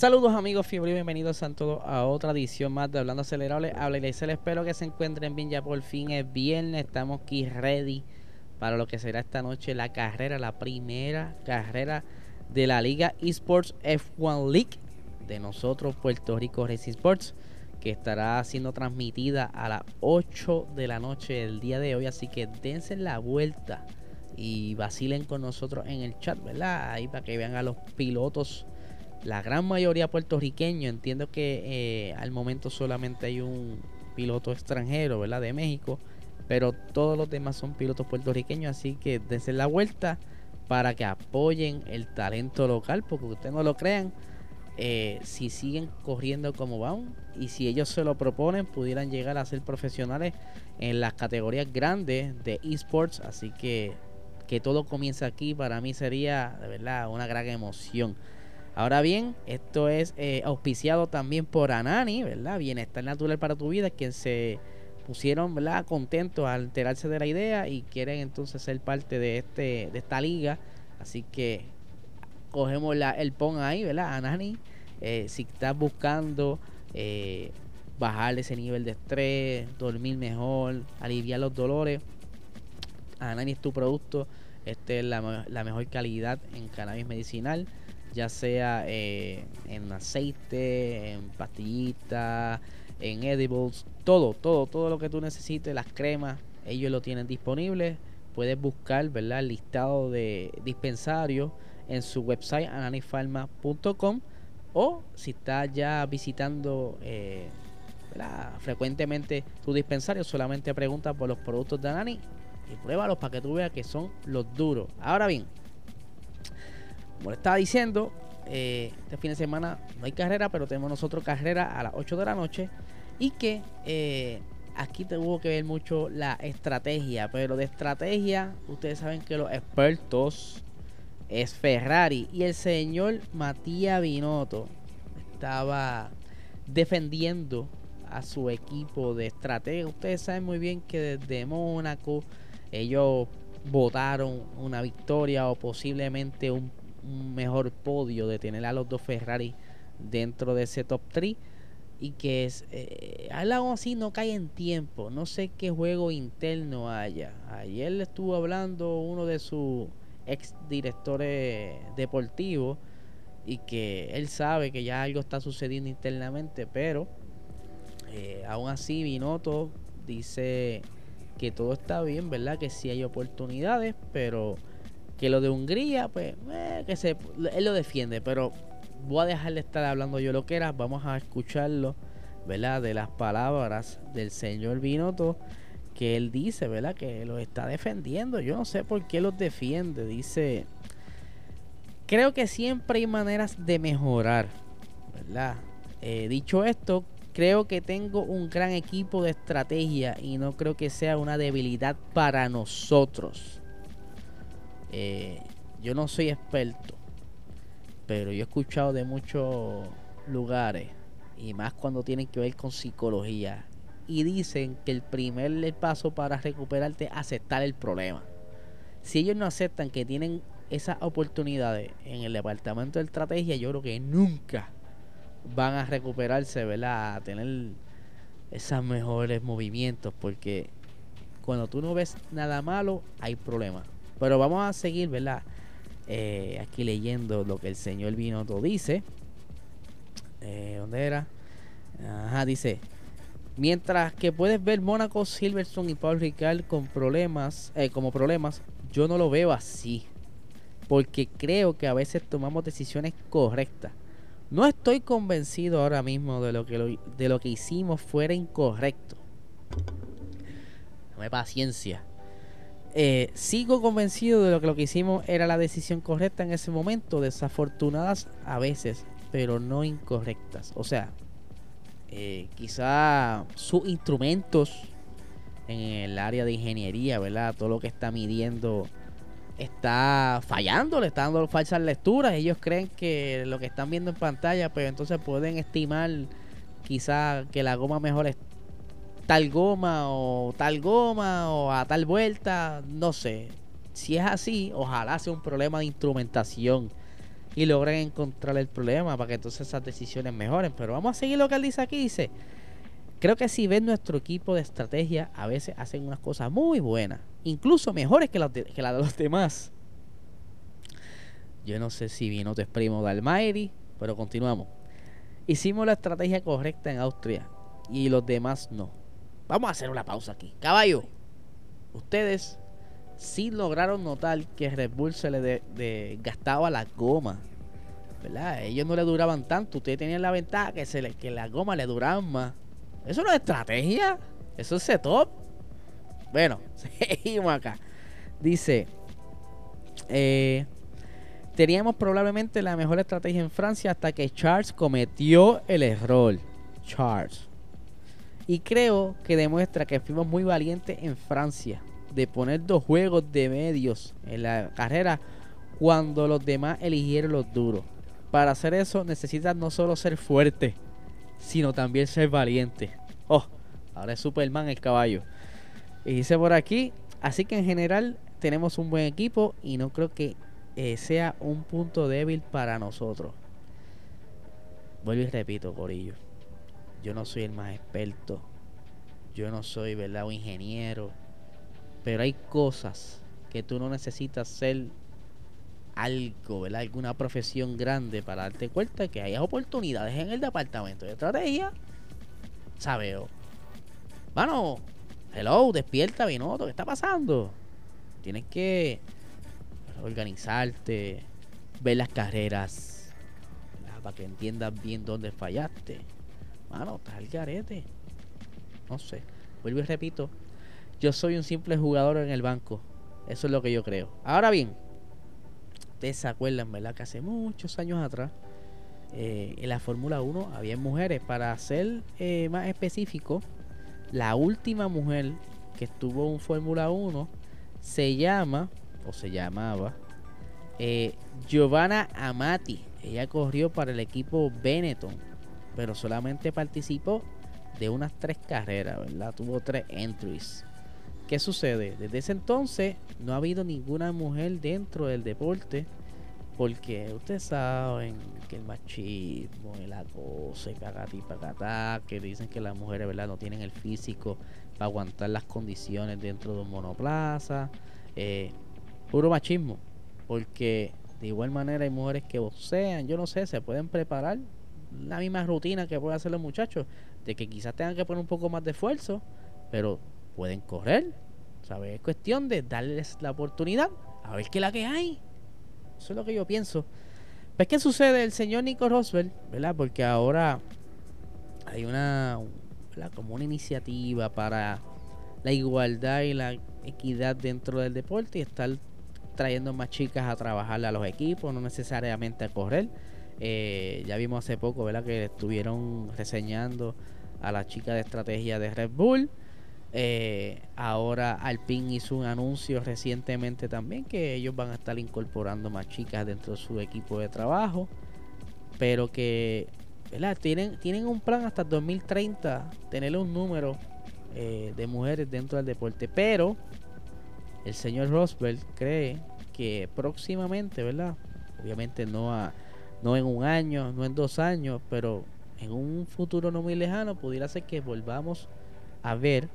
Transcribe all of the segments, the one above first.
Saludos amigos fiebre y bienvenidos a todos a otra edición más de Hablando Acelerable. Habla y les espero que se encuentren bien ya por fin es viernes, estamos aquí ready para lo que será esta noche la carrera, la primera carrera de la Liga Esports F1 League de nosotros Puerto Rico Racing Sports que estará siendo transmitida a las 8 de la noche el día de hoy, así que dense la vuelta y vacilen con nosotros en el chat, ¿verdad? Ahí para que vean a los pilotos la gran mayoría puertorriqueño. Entiendo que eh, al momento solamente hay un piloto extranjero, ¿verdad? De México. Pero todos los demás son pilotos puertorriqueños. Así que dense la vuelta para que apoyen el talento local. Porque ustedes no lo crean. Eh, si siguen corriendo como van y si ellos se lo proponen, pudieran llegar a ser profesionales en las categorías grandes de esports. Así que que todo comienza aquí para mí sería de verdad una gran emoción. Ahora bien, esto es eh, auspiciado también por Anani, ¿verdad? Bienestar natural para tu vida, quien se pusieron, ¿verdad? Contentos al enterarse de la idea y quieren entonces ser parte de este de esta liga. Así que cogemos la, el pon ahí, ¿verdad? Anani, eh, si estás buscando eh, bajar ese nivel de estrés, dormir mejor, aliviar los dolores, Anani es tu producto. Este es la, la mejor calidad en cannabis medicinal ya sea eh, en aceite, en pastillitas, en edibles, todo, todo, todo lo que tú necesites, las cremas, ellos lo tienen disponible. Puedes buscar, ¿verdad? El listado de dispensarios en su website ananifarma.com o si estás ya visitando eh, frecuentemente tu dispensario, solamente pregunta por los productos de Anani y pruébalos para que tú veas que son los duros. Ahora bien, como le estaba diciendo, eh, este fin de semana no hay carrera, pero tenemos nosotros carrera a las 8 de la noche. Y que eh, aquí tuvo que ver mucho la estrategia. Pero de estrategia, ustedes saben que los expertos es Ferrari. Y el señor Matías Binotto estaba defendiendo a su equipo de estrategia. Ustedes saben muy bien que desde Mónaco ellos votaron una victoria o posiblemente un mejor podio de tener a los dos Ferrari dentro de ese top 3 y que es eh, algo así no cae en tiempo. No sé qué juego interno haya. Ayer le estuvo hablando uno de sus ex directores deportivos y que él sabe que ya algo está sucediendo internamente pero eh, aún así Binotto dice que todo está bien verdad que sí hay oportunidades pero que lo de Hungría, pues, eh, que se, él lo defiende, pero voy a dejar de estar hablando yo lo que era. Vamos a escucharlo, ¿verdad? De las palabras del señor Binotto, que él dice, ¿verdad? Que lo está defendiendo. Yo no sé por qué los defiende. Dice, creo que siempre hay maneras de mejorar, ¿verdad? Eh, dicho esto, creo que tengo un gran equipo de estrategia y no creo que sea una debilidad para nosotros. Eh, yo no soy experto, pero yo he escuchado de muchos lugares, y más cuando tienen que ver con psicología, y dicen que el primer paso para recuperarte es aceptar el problema. Si ellos no aceptan que tienen esas oportunidades en el departamento de estrategia, yo creo que nunca van a recuperarse, ¿verdad? A tener esos mejores movimientos, porque cuando tú no ves nada malo, hay problemas. Pero vamos a seguir, ¿verdad? Eh, aquí leyendo lo que el señor Binotto dice. Eh, ¿Dónde era? Ajá, dice. Mientras que puedes ver Mónaco, Silverstone y Paul Ricard con problemas, eh, como problemas, yo no lo veo así. Porque creo que a veces tomamos decisiones correctas. No estoy convencido ahora mismo de lo que, de lo que hicimos fuera incorrecto. Dame paciencia. Eh, sigo convencido de lo que lo que hicimos era la decisión correcta en ese momento. Desafortunadas a veces pero no incorrectas. O sea, eh, quizá sus instrumentos en el área de ingeniería, ¿verdad? Todo lo que está midiendo está fallando, le está dando falsas lecturas. Ellos creen que lo que están viendo en pantalla, pues entonces pueden estimar quizá que la goma mejor es tal goma o tal goma o a tal vuelta, no sé. Si es así, ojalá sea un problema de instrumentación y logren encontrar el problema para que entonces esas decisiones mejoren. Pero vamos a seguir lo que él dice aquí. Dice, creo que si ven nuestro equipo de estrategia, a veces hacen unas cosas muy buenas, incluso mejores que las de, que de los demás. Yo no sé si vino tu primo de pero continuamos. Hicimos la estrategia correcta en Austria y los demás no. Vamos a hacer una pausa aquí. Caballo, ustedes sí lograron notar que Red Bull se le gastaba la goma. ¿Verdad? Ellos no le duraban tanto. Ustedes tenían la ventaja que, se que la goma le duraban más. Eso no es estrategia. Eso es setup. Bueno, seguimos acá. Dice. Eh, teníamos probablemente la mejor estrategia en Francia hasta que Charles cometió el error. Charles. Y creo que demuestra que fuimos muy valientes en Francia de poner dos juegos de medios en la carrera cuando los demás eligieron los duros. Para hacer eso necesitas no solo ser fuerte, sino también ser valiente. Oh, ahora es Superman el caballo. Y dice por aquí, así que en general tenemos un buen equipo y no creo que eh, sea un punto débil para nosotros. Vuelvo y repito, Corillo. Yo no soy el más experto. Yo no soy, ¿verdad? Un ingeniero pero hay cosas que tú no necesitas ser algo, ¿verdad? Alguna profesión grande para darte cuenta que hay oportunidades en el departamento de estrategia. Sabeo. Bueno, hello, despierta, Vinoto, ¿qué está pasando? Tienes que organizarte, ver las carreras, para que entiendas bien dónde fallaste. Mano, estás al garete. No sé. Vuelvo y repito, yo soy un simple jugador en el banco. Eso es lo que yo creo. Ahora bien, ustedes se acuerdan, ¿verdad? Que hace muchos años atrás, eh, en la Fórmula 1 había mujeres. Para ser eh, más específico, la última mujer que estuvo en Fórmula 1 se llama, o se llamaba, eh, Giovanna Amati. Ella corrió para el equipo Benetton, pero solamente participó de unas tres carreras, ¿verdad? Tuvo tres entries. ¿Qué sucede? Desde ese entonces no ha habido ninguna mujer dentro del deporte porque ustedes saben que el machismo, el acoso, pagati pacatá, que dicen que las mujeres ¿verdad? no tienen el físico para aguantar las condiciones dentro de un monoplaza. Eh, puro machismo. Porque de igual manera hay mujeres que boxean, yo no sé, se pueden preparar la misma rutina que pueden hacer los muchachos, de que quizás tengan que poner un poco más de esfuerzo, pero pueden correr. ¿Sabes? Es cuestión de darles la oportunidad a ver qué es la que hay. Eso es lo que yo pienso. Pues, ¿qué sucede? El señor Nico Roswell, ¿verdad? Porque ahora hay una, como una iniciativa para la igualdad y la equidad dentro del deporte y estar trayendo más chicas a trabajar a los equipos, no necesariamente a correr. Eh, ya vimos hace poco, ¿verdad? Que estuvieron reseñando a la chica de estrategia de Red Bull. Eh, ahora Alpine hizo un anuncio recientemente también que ellos van a estar incorporando más chicas dentro de su equipo de trabajo. Pero que Tienen, tienen un plan hasta 2030, tener un número eh, de mujeres dentro del deporte. Pero el señor Roswell cree que próximamente, ¿verdad? Obviamente no, a, no en un año, no en dos años, pero en un futuro no muy lejano pudiera ser que volvamos a ver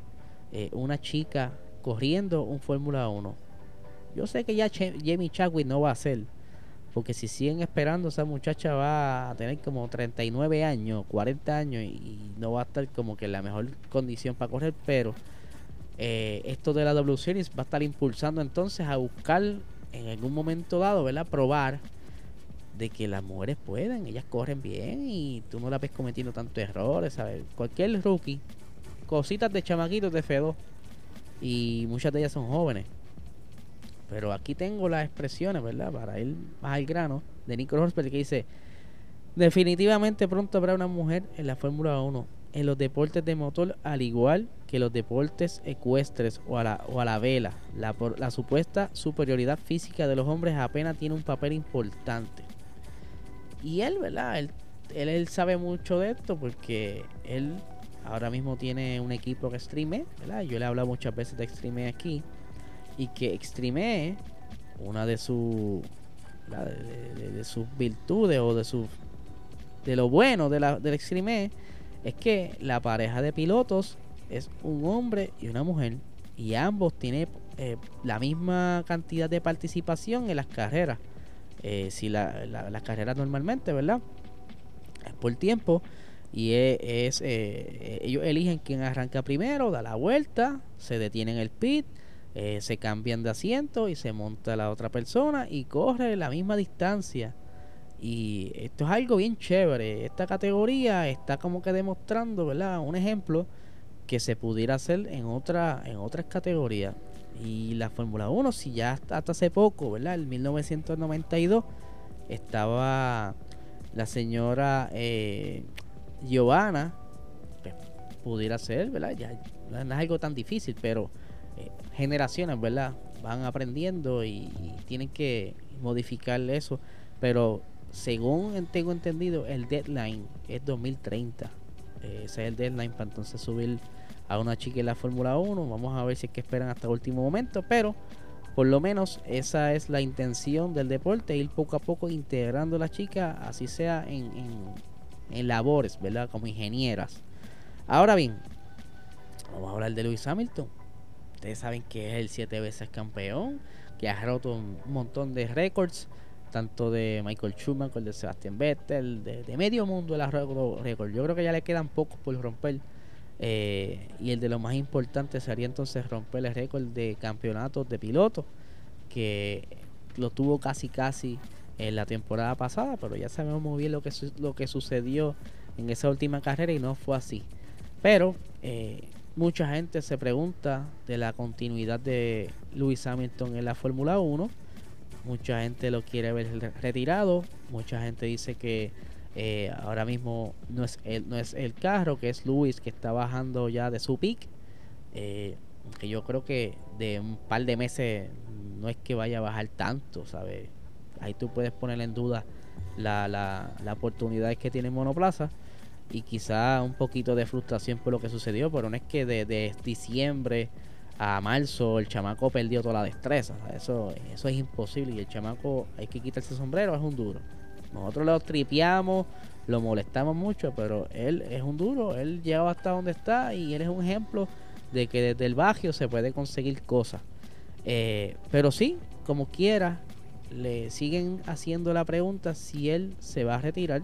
eh, una chica corriendo un Fórmula 1. Yo sé que ya Jamie Chadwick no va a ser. Porque si siguen esperando, esa muchacha va a tener como 39 años, 40 años y, no va a estar como que en la mejor condición para correr. Pero eh, esto de la W Series va a estar impulsando entonces a buscar en algún momento dado, ¿verdad? Probar de que las mujeres pueden, ellas corren bien y tú no la ves cometiendo tantos errores, ¿sabes? Cualquier rookie cositas de chamaquitos de Fedo. Y muchas de ellas son jóvenes. Pero aquí tengo las expresiones, ¿verdad? Para ir más al grano, de Nico Rosberg que dice: Definitivamente pronto habrá una mujer en la Fórmula 1. En los deportes de motor, al igual que los deportes ecuestres o a la, o a la vela, la, la supuesta superioridad física de los hombres apenas tiene un papel importante. Y él, ¿verdad? Él, él, sabe mucho de esto porque él ahora mismo tiene un equipo que Extreme, ¿verdad? Yo le he hablado muchas veces de Extreme aquí. Y que Extreme, una de sus de, sus virtudes o de sus de lo bueno de la, del Extreme es que la pareja de pilotos es un hombre y una mujer y ambos tienen eh, la misma cantidad de participación en las carreras. Eh, si la, las carreras normalmente, ¿verdad? Es por tiempo y es, eh, ellos eligen quién arranca primero, da la vuelta, se detiene en el pit, se cambian de asiento y se monta la otra persona y corre la misma distancia y esto es algo bien chévere. Esta categoría está como que demostrando, ¿verdad? Un ejemplo que se pudiera hacer en, otra, en otras categorías. Y la Fórmula 1, si ya hasta, hace poco, ¿verdad? En 1992 estaba la señora eh, Giovanna, pues, pudiera ser, ¿verdad? Ya no es algo tan difícil, pero eh, generaciones, ¿verdad? Van aprendiendo y, y tienen que modificar eso. Pero según tengo entendido, el deadline es 2030. Eh, ese es el deadline para entonces subir a una chica en la Fórmula 1. Vamos a ver si es que esperan hasta el último momento, pero por lo menos esa es la intención del deporte, ir poco a poco integrando a la chica, así sea en, en, labores, ¿verdad? Como ingenieras. Ahora bien, vamos a hablar de Lewis Hamilton. Ustedes saben que es el siete veces campeón, que ha roto un montón de récords tanto de Michael Schumacher, de Sebastian Vettel, de, medio mundo el récord. Yo creo que ya le quedan pocos por romper. Eh, y el de lo más importante sería entonces romper el récord de campeonatos de pilotos, que lo tuvo casi casi en la temporada pasada, pero ya sabemos muy bien lo que, lo que sucedió en esa última carrera y no fue así. Pero eh, mucha gente se pregunta de la continuidad de Lewis Hamilton en la Fórmula 1 Mucha gente lo quiere ver retirado. Mucha gente dice que eh, ahora mismo no es, el, no es el carro, que es Luis que está bajando ya de su pick. Eh, que yo creo que de un par de meses no es que vaya a bajar tanto, ¿sabes? Ahí tú puedes poner en duda la, la, la oportunidad que tiene Monoplaza y quizá un poquito de frustración por lo que sucedió, pero no es que de, de diciembre a marzo el chamaco perdió toda la destreza. Eso, eso es imposible. Y el chamaco hay que quitarse sombrero, es un duro. Nosotros lo tripeamos, lo molestamos mucho, pero él es un duro. Él llegó hasta donde está y él es un ejemplo de que desde el barrio se puede conseguir cosas. Eh, pero sí, como quiera, le siguen haciendo la pregunta si él se va a retirar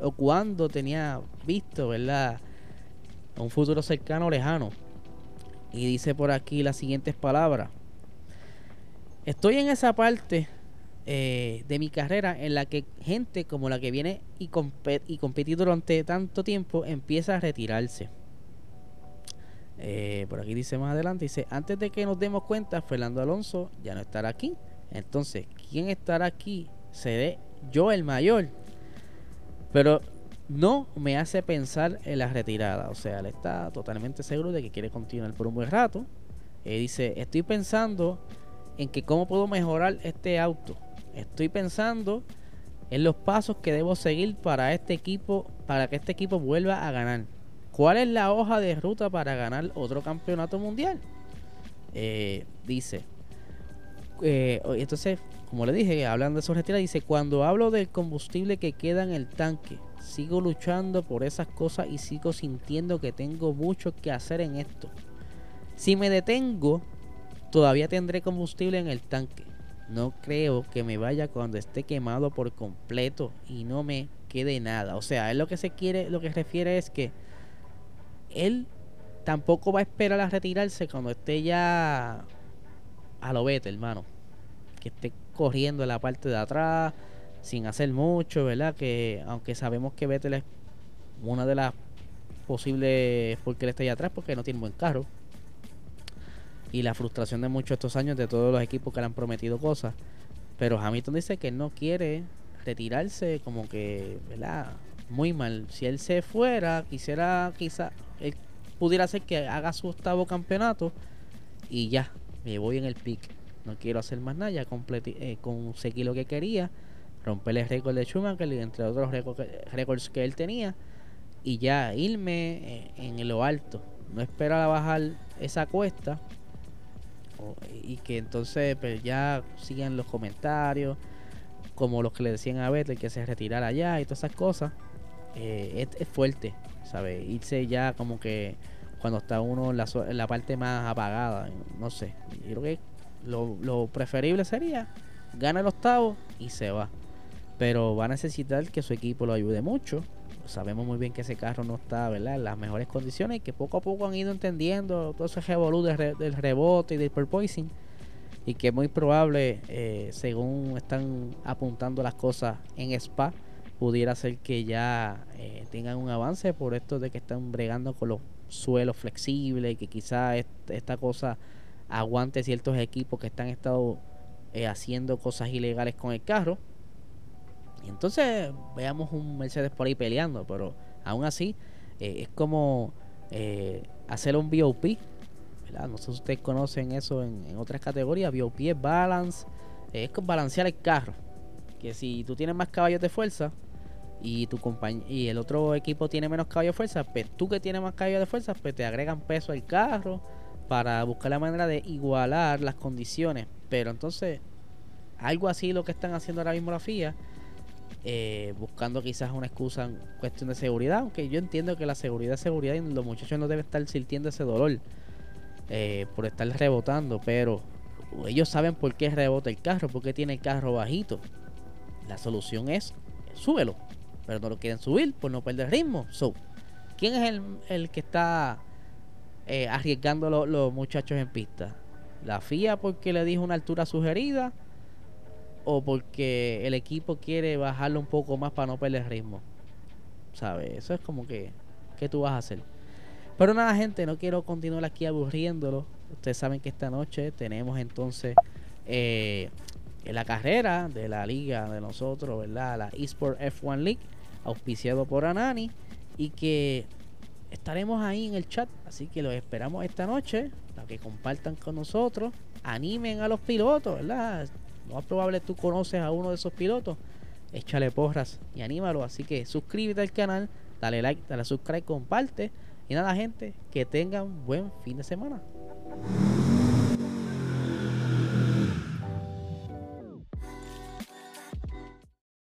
o cuando tenía visto, ¿verdad? Un futuro cercano o lejano y dice por aquí las siguientes palabras. Estoy en esa parte eh, de mi carrera en la que gente como la que viene y, y compite durante tanto tiempo empieza a retirarse. Eh, por aquí dice más adelante, dice, antes de que nos demos cuenta, Fernando Alonso ya no estará aquí. Entonces, ¿quién estará aquí? Seré yo el mayor. Pero no me hace pensar en la retirada. O sea, él está totalmente seguro de que quiere continuar por un buen rato. Eh, dice, estoy pensando en que cómo puedo mejorar este auto. Estoy pensando en los pasos que debo seguir para este equipo, para que este equipo vuelva a ganar. ¿Cuál es la hoja de ruta para ganar otro campeonato mundial? Eh, dice. Eh, entonces, como le dije, hablando de su retirada, dice, cuando hablo del combustible que queda en el tanque, sigo luchando por esas cosas y sigo sintiendo que tengo mucho que hacer en esto. Si me detengo, todavía tendré combustible en el tanque. No creo que me vaya cuando esté quemado por completo y no me quede nada. O sea, él lo que se quiere, lo que refiere es que él tampoco va a esperar a retirarse cuando esté ya a lo vete, hermano. Que esté corriendo en la parte de atrás, sin hacer mucho, ¿verdad? Que aunque sabemos que Vettel es una de las posibles porque él está allá atrás, porque no tiene buen carro. Y la frustración de muchos estos años de todos los equipos que le han prometido cosas. Pero Hamilton dice que no quiere retirarse como que, ¿verdad? Muy mal. Si él se fuera, quisiera quizá, él pudiera ser que haga su octavo campeonato y ya, me voy en el pick. No quiero hacer más nada, ya eh, conseguí lo que quería, romper el récord de Schumacher entre otros récords que él tenía y ya irme eh, en lo alto. No esperar a bajar esa cuesta y que entonces pues, ya sigan los comentarios como los que le decían a Vettel que se retirara allá y todas esas cosas eh, es, fuerte ¿sabes? irse ya como que cuando está uno en la, parte más apagada no sé yo creo que lo, lo preferible sería gana el octavo y se va pero va a necesitar que su equipo lo ayude mucho sabemos muy bien que ese carro no está ¿verdad? en las mejores condiciones y que poco a poco han ido entendiendo todo ese revolú del rebote y del purposing y que es muy probable, eh, según están apuntando las cosas en Spa, pudiera ser que ya eh, tengan un avance por esto de que están bregando con los suelos flexibles y que quizá esta cosa aguante ciertos equipos que están estado eh, haciendo cosas ilegales con el carro y entonces veamos un Mercedes por ahí peleando, pero aún así eh, es como eh, hacer un BOP. ¿verdad? No sé si ustedes conocen eso en, otras categorías. BOP es balance, es balancear el carro. Que si tú tienes más caballos de fuerza y tu y el otro equipo tiene menos caballos de fuerza, pues tú que tienes más caballos de fuerza, pues te agregan peso al carro para buscar la manera de igualar las condiciones. Pero entonces, algo así lo que están haciendo ahora mismo la FIA eh, buscando quizás una excusa en cuestión de seguridad, aunque yo entiendo que la seguridad es seguridad y los muchachos no deben estar sintiendo ese dolor eh, por estar rebotando, pero ellos saben por qué rebota el carro, por qué tiene el carro bajito. La solución es súbelo, pero no lo quieren subir por no perder ritmo. So, ¿Quién es el, que está eh, arriesgando los muchachos en pista? La FIA porque le dijo una altura sugerida o porque el equipo quiere bajarlo un poco más para no perder ritmo. ¿Sabes? Eso es como que, ¿qué tú vas a hacer? Pero nada, gente, no quiero continuar aquí aburriéndolo. Ustedes saben que esta noche tenemos entonces eh, la carrera de la liga de nosotros, ¿verdad? La eSport F1 League, auspiciado por Anani. Y que estaremos ahí en el chat. Así que los esperamos esta noche para que compartan con nosotros. Animen a los pilotos, ¿verdad? Lo más probable tú conoces a uno de esos pilotos, échale porras y anímalo. Así que suscríbete al canal, dale like, dale subscribe, comparte. Y nada, gente, que tengan buen fin de semana.